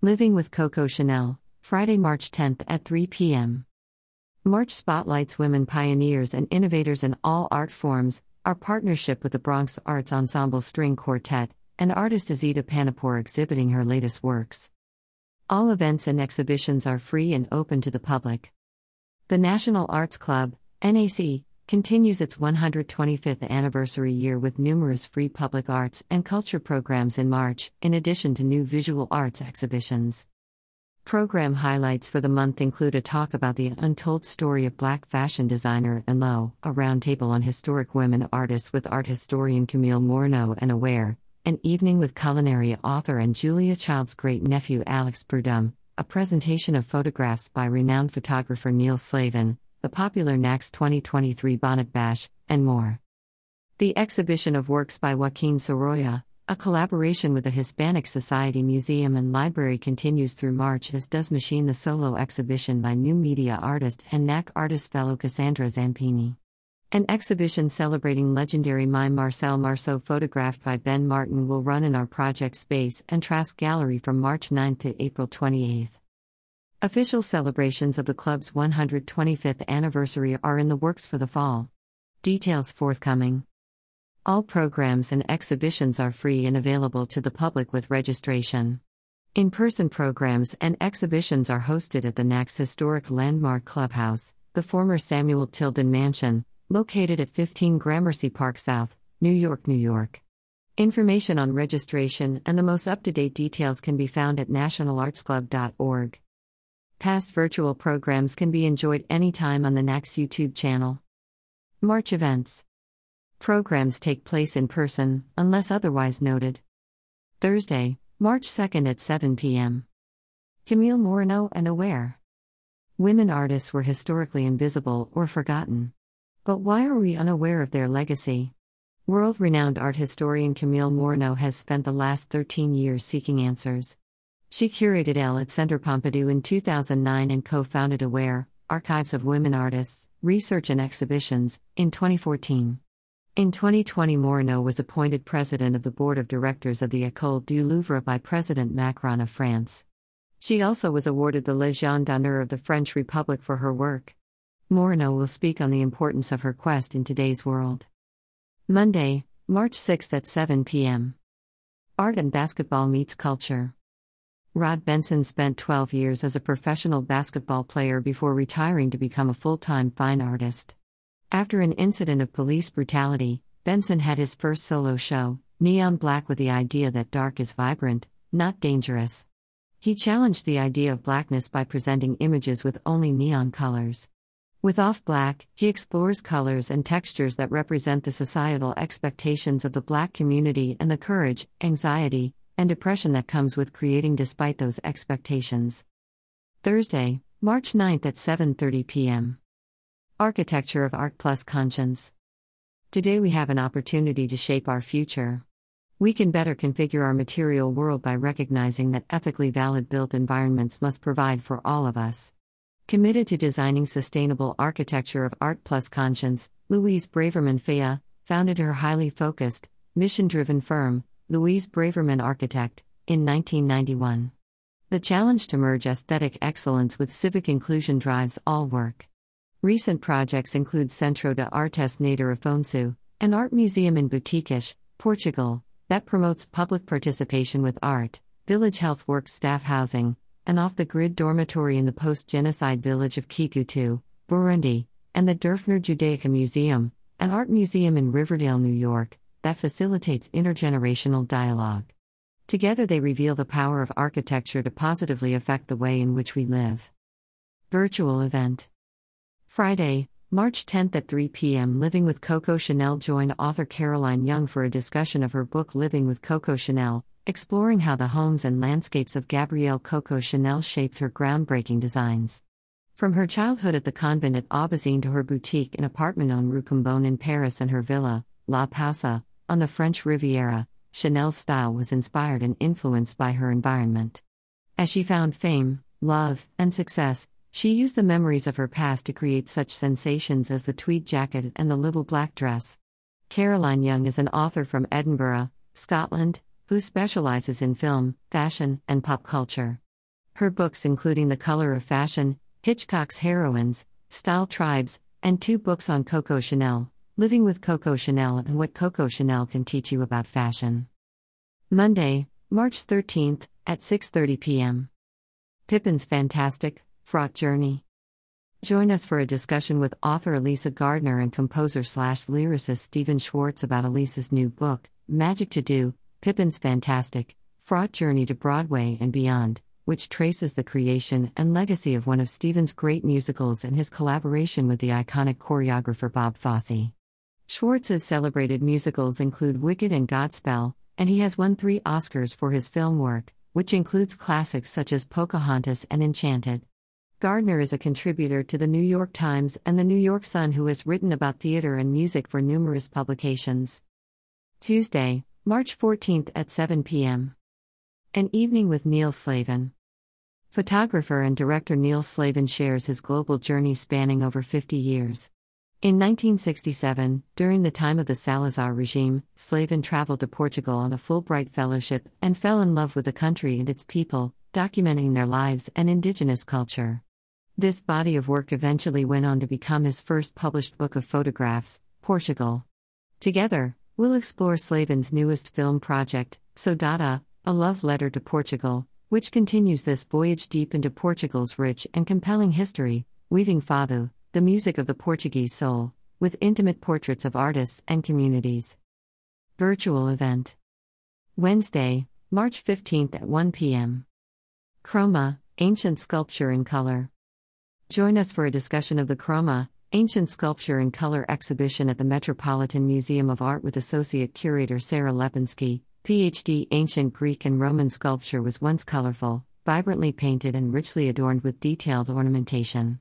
Living with Coco Chanel, Friday, March 10th at 3 p.m. March spotlights women pioneers and innovators in all art forms, our partnership with the Bronx Arts Ensemble String Quartet, and artist Azita Panapor exhibiting her latest works. All events and exhibitions are free and open to the public. The National Arts Club, NAC, continues its 125th anniversary year with numerous free public arts and culture programs in March, in addition to new visual arts exhibitions. Program highlights for the month include a talk about the untold story of black fashion designer Ann Lowe, a roundtable on historic women artists with art historian Camille Morineau and Aware, an evening with culinary author and Julia Child's great nephew Alex Prud'homme, a presentation of photographs by renowned photographer Neil Slavin, the popular NACS 2023 Bonnet Bash, and more. The exhibition of works by Joaquin Sorolla, a collaboration with the Hispanic Society Museum and Library continues through March, as does Machine the solo exhibition by new media artist and NAC artist fellow Cassandra Zampini. An exhibition celebrating legendary mime Marcel Marceau, photographed by Ben Martin, will run in our project space and Trask Gallery from March 9 to April 28. Official celebrations of the club's 125th anniversary are in the works for the fall. Details forthcoming. All programs and exhibitions are free and available to the public with registration. In person programs and exhibitions are hosted at the NAC's historic landmark clubhouse, the former Samuel Tilden Mansion, located at 15 Gramercy Park South, New York, New York. Information on registration and the most up to date details can be found at nationalartsclub.org. Past virtual programs can be enjoyed anytime on the NAC's YouTube channel. March events. Programs take place in person, unless otherwise noted. Thursday, March 2nd at 7 p.m. Camille Morineau and Aware. Women artists were historically invisible or forgotten. But why are we unaware of their legacy? World renowned art historian Camille Morineau has spent the last 13 years seeking answers. She curated Elle at Centre Pompidou in 2009 and co founded AWARE, Archives of Women Artists, Research and Exhibitions, in 2014. In 2020, Morineau was appointed president of the board of directors of the École du Louvre by President Macron of France. She also was awarded the Légion d'honneur of the French Republic for her work. Morineau will speak on the importance of her quest in today's world. Monday, March 6th at 7 p.m. Art and basketball meets culture. Rod Benson spent 12 years as a professional basketball player before retiring to become a full time fine artist. After an incident of police brutality, Benson had his first solo show, Neon Black, with the idea that dark is vibrant, not dangerous. He challenged the idea of blackness by presenting images with only neon colors. With Off Black, he explores colors and textures that represent the societal expectations of the black community and the courage, anxiety, and depression that comes with creating despite those expectations. Thursday, March 9th at 7:30 p.m. Architecture of Art Plus Conscience. Today we have an opportunity to shape our future. We can better configure our material world by recognizing that ethically valid built environments must provide for all of us. Committed to designing sustainable architecture of art plus conscience, Louise Braverman FAIA founded her highly focused, mission driven firm, Louise Braverman Architect, in 1991. The challenge to merge aesthetic excellence with civic inclusion drives all work. Recent projects include Centro de Artes Nadir Afonso, an art museum in Boticas, Portugal, that promotes public participation with art, Village Health Works staff housing, an off the grid dormitory in the post genocide village of Kigutu, Burundi, and the Derfner Judaica Museum, an art museum in Riverdale, New York, that facilitates intergenerational dialogue. Together, they reveal the power of architecture to positively affect the way in which we live. Virtual event Friday, March 10th at 3 p.m. Living with Coco Chanel joined author Caroline Young for a discussion of her book Living with Coco Chanel, exploring how the homes and landscapes of Gabrielle Coco Chanel shaped her groundbreaking designs. From her childhood at the convent at Aubazine to her boutique and apartment on Rue Cambon in Paris and her villa, La Pausa, on the French Riviera, Chanel's style was inspired and influenced by her environment. As she found fame, love, and success, she used the memories of her past to create such sensations as the tweed jacket and the little black dress. Caroline Young is an author from Edinburgh, Scotland, who specializes in film, fashion, and pop culture. Her books, including The Color of Fashion, Hitchcock's Heroines, Style Tribes, and two books on Coco Chanel, Living with Coco Chanel and What Coco Chanel Can Teach You About Fashion. Monday, March 13th, at 6:30 p.m. Pippin's Fantastic, Fraught Journey. Join us for a discussion with author Elysa Gardner and composer slash lyricist Stephen Schwartz about Elysa's new book, Magic to Do, Pippin's Fantastic, Fraught Journey to Broadway and Beyond, which traces the creation and legacy of one of Stephen's great musicals and his collaboration with the iconic choreographer Bob Fosse. Schwartz's celebrated musicals include Wicked and Godspell, and he has won three Oscars for his film work, which includes classics such as Pocahontas and Enchanted. Gardner is a contributor to the New York Times and the New York Sun who has written about theater and music for numerous publications. Tuesday, March 14th at 7 p.m. An evening with Neil Slavin. Photographer and director Neil Slavin shares his global journey spanning over 50 years. In 1967, during the time of the Salazar regime, Slavin traveled to Portugal on a Fulbright fellowship and fell in love with the country and its people, documenting their lives and indigenous culture. This body of work eventually went on to become his first published book of photographs, Portugal. Together, we'll explore Slavin's newest film project, Sodada, a love letter to Portugal, which continues this voyage deep into Portugal's rich and compelling history, weaving Fado, the music of the Portuguese soul, with intimate portraits of artists and communities. Virtual event Wednesday, March 15th at 1 p.m. Chroma, Ancient Sculpture in Color. Join us for a discussion of the Chroma, Ancient Sculpture in Color exhibition at the Metropolitan Museum of Art with Associate Curator Sarah Lepinski, PhD. Ancient Greek and Roman sculpture was once colorful, vibrantly painted, and richly adorned with detailed ornamentation.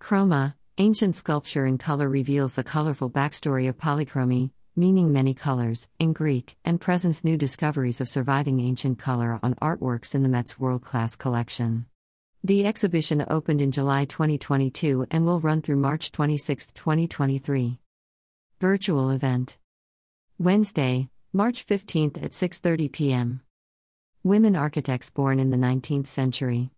Chroma, Ancient sculpture in color reveals the colorful backstory of polychromy, meaning many colors, in Greek, and presents new discoveries of surviving ancient color on artworks in the Met's world class collection. The exhibition opened in July 2022 and will run through March 26, 2023. Virtual event Wednesday, March 15th at 6:30 p.m. Women architects born in the 19th century.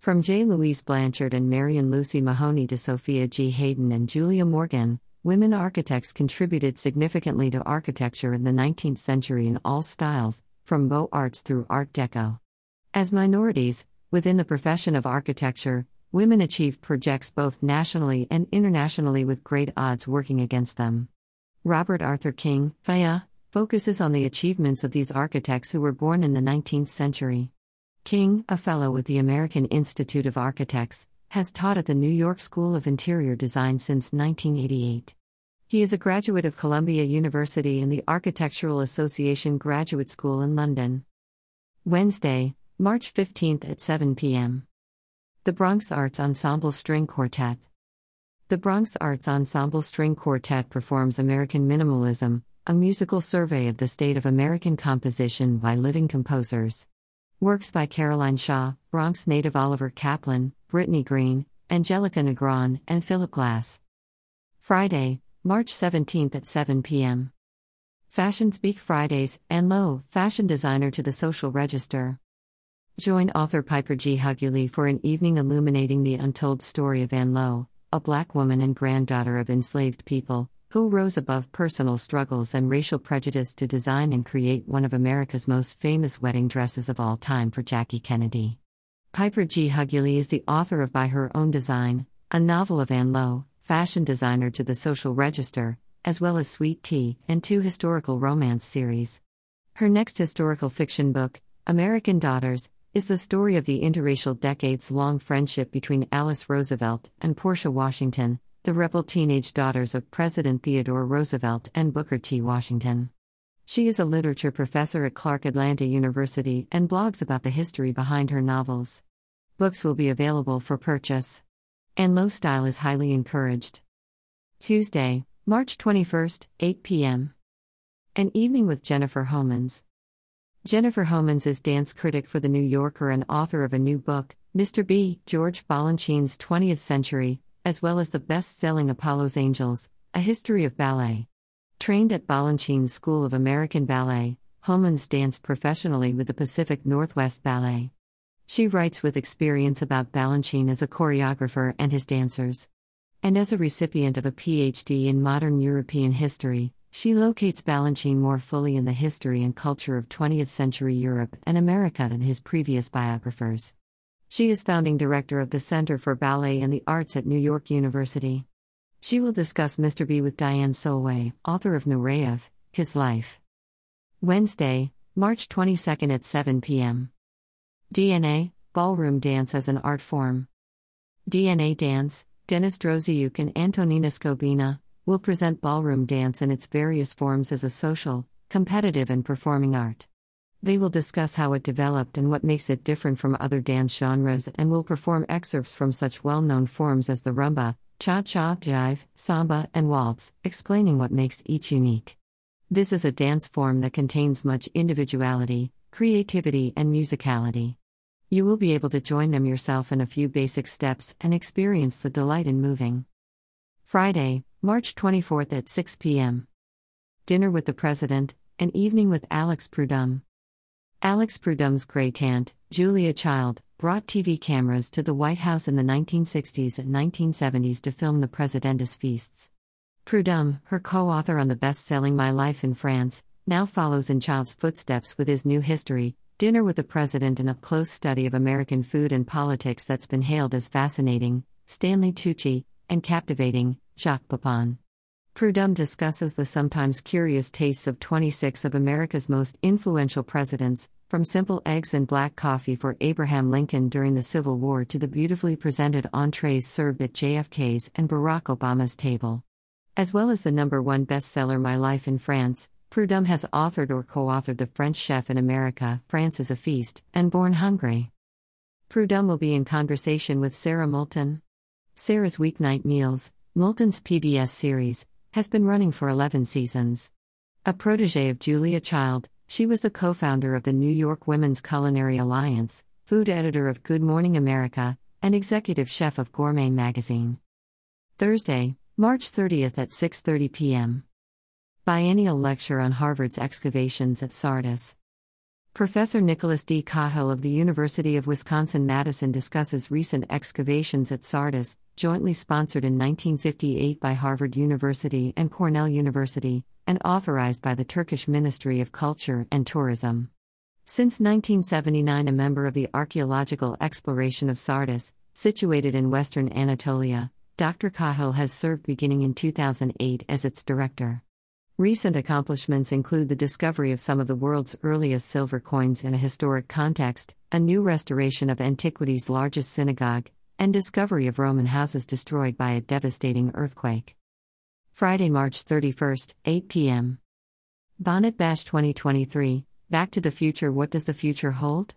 From J. Louise Blanchard and Marion Lucy Mahony to Sophia G. Hayden and Julia Morgan, women architects contributed significantly to architecture in the 19th century in all styles, from Beaux Arts through Art Deco. As minorities, within the profession of architecture, women achieved projects both nationally and internationally with great odds working against them. Robert Arthur King, FAIA, focuses on the achievements of these architects who were born in the 19th century. King, a fellow with the American Institute of Architects, has taught at the New York School of Interior Design since 1988. He is a graduate of Columbia University and the Architectural Association Graduate School in London. Wednesday, March 15th at 7 p.m. The Bronx Arts Ensemble String Quartet. The Bronx Arts Ensemble String Quartet performs American Minimalism, a musical survey of the state of American composition by living composers. Works by Caroline Shaw, Bronx native Oliver Kaplan, Brittany Green, Angelica Negron, and Philip Glass. Friday, March 17th at 7 p.m. Fashion Speak Fridays, Ann Lowe, fashion designer to the Social Register. Join author Piper G. Huguley for an evening illuminating the untold story of Ann Lowe, a black woman and granddaughter of enslaved people, who rose above personal struggles and racial prejudice to design and create one of America's most famous wedding dresses of all time for Jackie Kennedy. Piper G. Huguley is the author of By Her Own Design, a novel of Ann Lowe, fashion designer to the Social Register, as well as Sweet Tea, and two historical romance series. Her next historical fiction book, American Daughters, is the story of the interracial decades long friendship between Alice Roosevelt and Portia Washington, the rebel teenage daughters of President Theodore Roosevelt and Booker T. Washington. She is a literature professor at Clark Atlanta University and blogs about the history behind her novels. Books will be available for purchase. Ann Lowe style is highly encouraged. Tuesday, March 21st, 8 p.m. An evening with Jennifer Homans. Jennifer Homans is dance critic for The New Yorker and author of a new book, Mr. B. George Balanchine's 20th Century, as well as the best selling Apollo's Angels, A History of Ballet. Trained at Balanchine's School of American Ballet, Homans danced professionally with the Pacific Northwest Ballet. She writes with experience about Balanchine as a choreographer and his dancers. And as a recipient of a PhD in modern European history, she locates Balanchine more fully in the history and culture of 20th century Europe and America than his previous biographers. She is founding director of the Center for Ballet and the Arts at New York University. She will discuss Mr. B with Diane Solway, author of Nureyev, His Life. Wednesday, March 22nd at 7 p.m. DNA, ballroom dance as an art form. DNA Dance, Dennis Drozdyuk and Antonina Skobina, will present ballroom dance in its various forms as a social, competitive, and performing art. They will discuss how it developed and what makes it different from other dance genres and will perform excerpts from such well known forms as the rumba, cha cha, jive, samba, and waltz, explaining what makes each unique. This is a dance form that contains much individuality, creativity, and musicality. You will be able to join them yourself in a few basic steps and experience the delight in moving. Friday, March 24th at 6 p.m. Dinner with the President, an evening with Alex Prud'homme. Alex Prud'homme's great aunt, Julia Child, brought TV cameras to the White House in the 1960s and 1970s to film the President's feasts. Prud'homme, her co author on the best selling My Life in France, now follows in Child's footsteps with his new history, Dinner with the President and a close study of American food and politics that's been hailed as fascinating, Stanley Tucci, and captivating, Jacques Pepin. Prud'homme discusses the sometimes curious tastes of 26 of America's most influential presidents, from simple eggs and black coffee for Abraham Lincoln during the Civil War to the beautifully presented entrees served at JFK's and Barack Obama's table. As well as the number one bestseller My Life in France, Prud'homme has authored or co authored The French Chef in America, France is a Feast, and Born Hungry. Prud'homme will be in conversation with Sara Moulton. Sara's Weeknight Meals, Moulton's PBS series, has been running for 11 seasons. A protege of Julia Child, she was the co founder of the New York Women's Culinary Alliance, food editor of Good Morning America, and executive chef of Gourmet magazine. Thursday, March 30th at 6:30 p.m. Biennial Lecture on Harvard's Excavations at Sardis. Professor Nicholas D. Cahill of the University of Wisconsin Madison discusses recent excavations at Sardis, jointly sponsored in 1958 by Harvard University and Cornell University, and authorized by the Turkish Ministry of Culture and Tourism. Since 1979, a member of the archaeological exploration of Sardis, situated in western Anatolia, Dr. Cahill has served beginning in 2008 as its director. Recent accomplishments include the discovery of some of the world's earliest silver coins in a historic context, a new restoration of antiquity's largest synagogue, and discovery of Roman houses destroyed by a devastating earthquake. Friday, March 31st, 8 p.m. Bonnet Bash 2023 Back to the Future What does the future hold?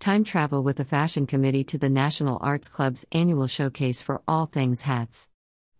Time travel with the Fashion Committee to the National Arts Club's annual showcase for all things hats.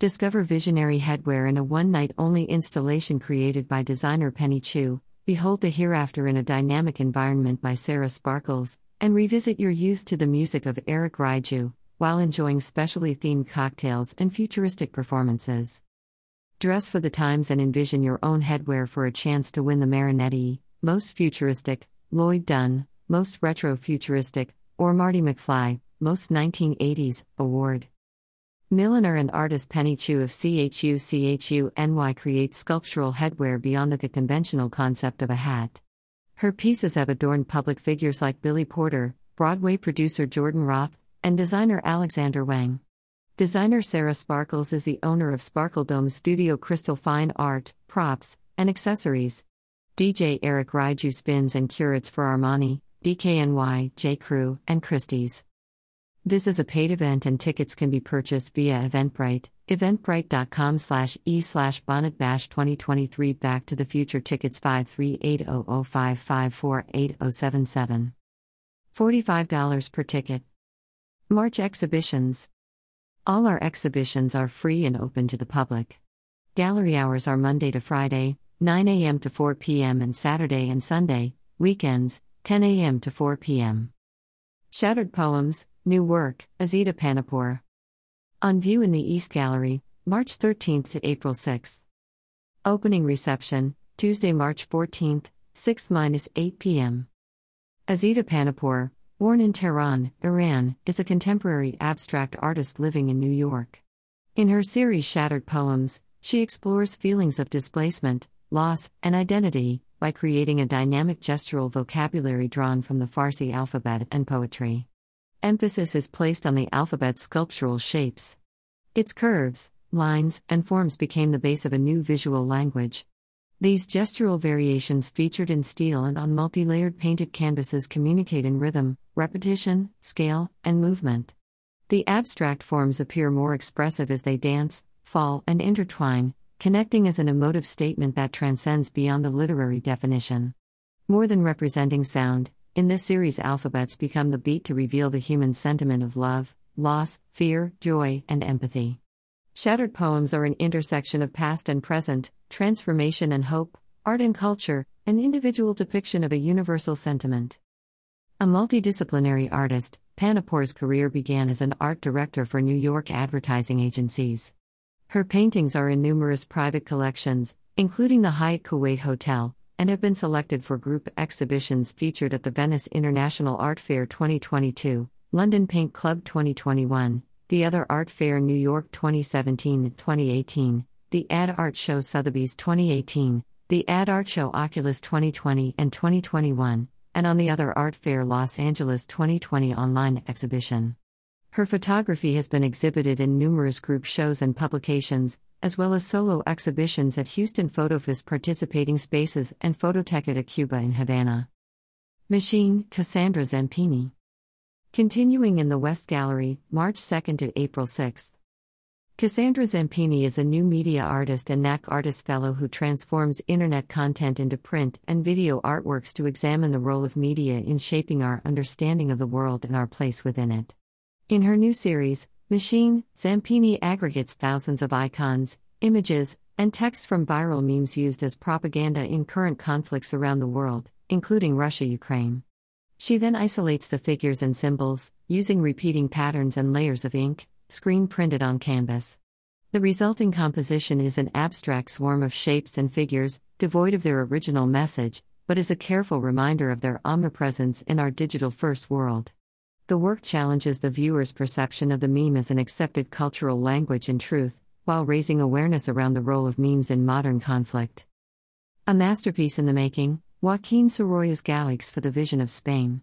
Discover visionary headwear in a one night only installation created by designer Penny Chu. Behold the hereafter in a dynamic environment by Sarah Sparkles, and revisit your youth to the music of Eric Raiju, while enjoying specially themed cocktails and futuristic performances. Dress for the times and envision your own headwear for a chance to win the Marinetti, Most Futuristic, Lloyd Dunn, Most Retro Futuristic, or Marty McFly, Most 1980s, award. Milliner and artist Penny Chu of CHU CHU NY creates sculptural headwear beyond the conventional concept of a hat. Her pieces have adorned public figures like Billy Porter, Broadway producer Jordan Roth, and designer Alexander Wang. Designer Sarah Sparkles is the owner of Sparkle Dome Studio Crystal Fine Art, Props, and Accessories. DJ Eric Raiju spins and curates for Armani, DKNY, J. Crew, and Christie's. This is a paid event and tickets can be purchased via Eventbrite, eventbrite.com slash e slash bonnet bash 2023 Back to the Future Tickets 53800554877. $45 per ticket. March exhibitions. All our exhibitions are free and open to the public. Gallery hours are Monday to Friday, 9 a.m. to 4 p.m., and Saturday and Sunday, weekends, 10 a.m. to 4 p.m. Shattered Poems, New Work, Azita Panipur. On view in the East Gallery, March 13th to April 6th. Opening reception, Tuesday, March 14th, 6 8 p.m. Azita Panipur, born in Tehran, Iran, is a contemporary abstract artist living in New York. In her series Shattered Poems, she explores feelings of displacement, loss, and identity by creating a dynamic gestural vocabulary drawn from the Farsi alphabet and poetry. Emphasis is placed on the alphabet's sculptural shapes. Its curves, lines, and forms became the base of a new visual language. These gestural variations featured in steel and on multi layered painted canvases communicate in rhythm, repetition, scale, and movement. The abstract forms appear more expressive as they dance, fall, and intertwine, connecting as an emotive statement that transcends beyond the literary definition. More than representing sound, in this series, alphabets become the beat to reveal the human sentiment of love, loss, fear, joy, and empathy. Shattered poems are an intersection of past and present, transformation and hope, art and culture, an individual depiction of a universal sentiment. A multidisciplinary artist, Panapour's career began as an art director for New York advertising agencies. Her paintings are in numerous private collections, including the Hyatt Kuwait Hotel, and have been selected for group exhibitions featured at the Venice International Art Fair 2022, London Paint Club 2021, the Other Art Fair New York 2017 2018, the Ad Art Show Sotheby's 2018, the Ad Art Show Oculus 2020 and 2021, and on the Other Art Fair Los Angeles 2020 online exhibition. Her photography has been exhibited in numerous group shows and publications, as well as solo exhibitions at Houston PhotoFest participating spaces and Fototeca Cuba in Havana. Machine, Cassandra Zampini. Continuing in the West Gallery, March 2 to April 6. Cassandra Zampini is a new media artist and NAC Artist Fellow who transforms internet content into print and video artworks to examine the role of media in shaping our understanding of the world and our place within it. In her new series, Machine, Zampini aggregates thousands of icons, images, and texts from viral memes used as propaganda in current conflicts around the world, including Russia Ukraine. She then isolates the figures and symbols, using repeating patterns and layers of ink, screen printed on canvas. The resulting composition is an abstract swarm of shapes and figures, devoid of their original message, but is a careful reminder of their omnipresence in our digital first world. The work challenges the viewer's perception of the meme as an accepted cultural language and truth, while raising awareness around the role of memes in modern conflict. A masterpiece in the making, Joaquin Sorolla's Gallecs for the Vision of Spain.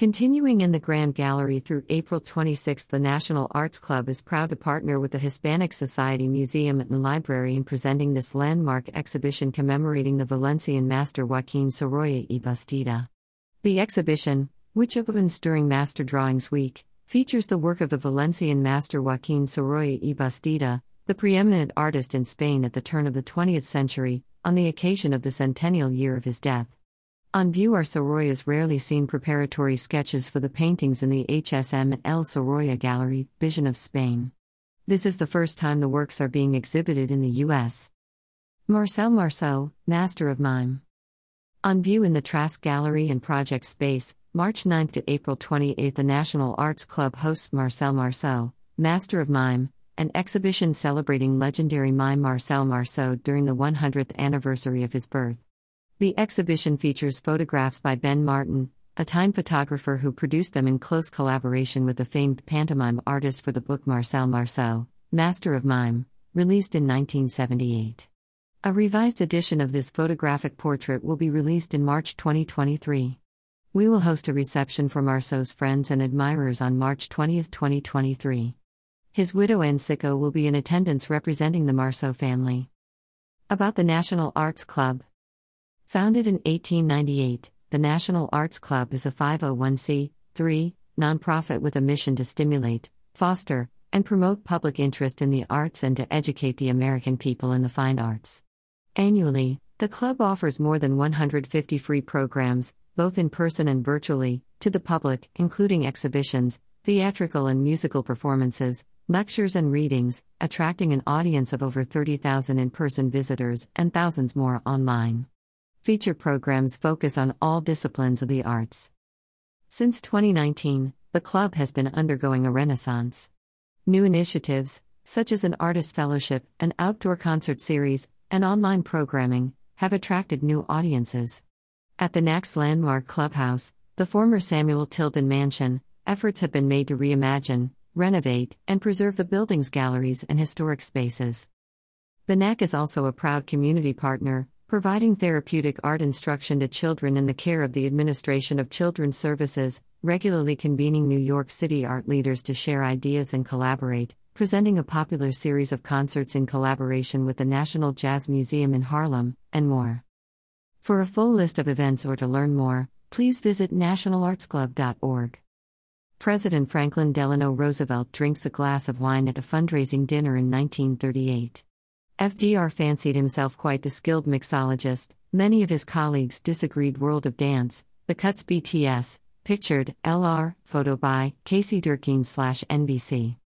Continuing in the Grand Gallery through April 26, the National Arts Club is proud to partner with the Hispanic Society Museum and Library in presenting this landmark exhibition commemorating the Valencian master Joaquin Sorolla y Bastida. The exhibition, which opens during Master Drawings Week, features the work of the Valencian master Joaquin Sorolla y Bastida, the preeminent artist in Spain at the turn of the 20th century, on the occasion of the centennial year of his death. On view are Sorolla's rarely seen preparatory sketches for the paintings in the HSM El Sorolla Gallery, Vision of Spain. This is the first time the works are being exhibited in the U.S. Marcel Marceau, Master of Mime. On view in the Trask Gallery and Project Space, March 9 to April 28, the National Arts Club hosts Marcel Marceau, Master of Mime, an exhibition celebrating legendary mime Marcel Marceau during the 100th anniversary of his birth. The exhibition features photographs by Ben Martin, a time photographer who produced them in close collaboration with the famed pantomime artist for the book Marcel Marceau, Master of Mime, released in 1978. A revised edition of this photographic portrait will be released in March 2023. We will host a reception for Marceau's friends and admirers on March 20, 2023. His widow Anne Sicco will be in attendance representing the Marceau family. About the National Arts Club. Founded in 1898, the National Arts Club is a 501c3 nonprofit with a mission to stimulate, foster, and promote public interest in the arts and to educate the American people in the fine arts. Annually, the club offers more than 150 free programs, both in person and virtually, to the public, including exhibitions, theatrical and musical performances, lectures and readings, attracting an audience of over 30,000 in person visitors and thousands more online. Feature programs focus on all disciplines of the arts. Since 2019, the club has been undergoing a renaissance. New initiatives, such as an artist fellowship, an outdoor concert series, and online programming, have attracted new audiences. At the NAC's landmark clubhouse, The former Samuel Tilden Mansion, efforts have been made to reimagine, renovate, and preserve the building's galleries and historic spaces. The NAC is also a proud community partner, providing therapeutic art instruction to children in the care of the Administration of Children's Services, regularly convening New York City art leaders to share ideas and collaborate, presenting a popular series of concerts in collaboration with the National Jazz Museum in Harlem, and more. For a full list of events or to learn more, please visit nationalartsclub.org. President Franklin Delano Roosevelt drinks a glass of wine at a fundraising dinner in 1938. FDR fancied himself quite the skilled mixologist. Many of his colleagues disagreed. World of Dance, The Cuts BTS, pictured, LR, photo by Casey Durkin slash NBC.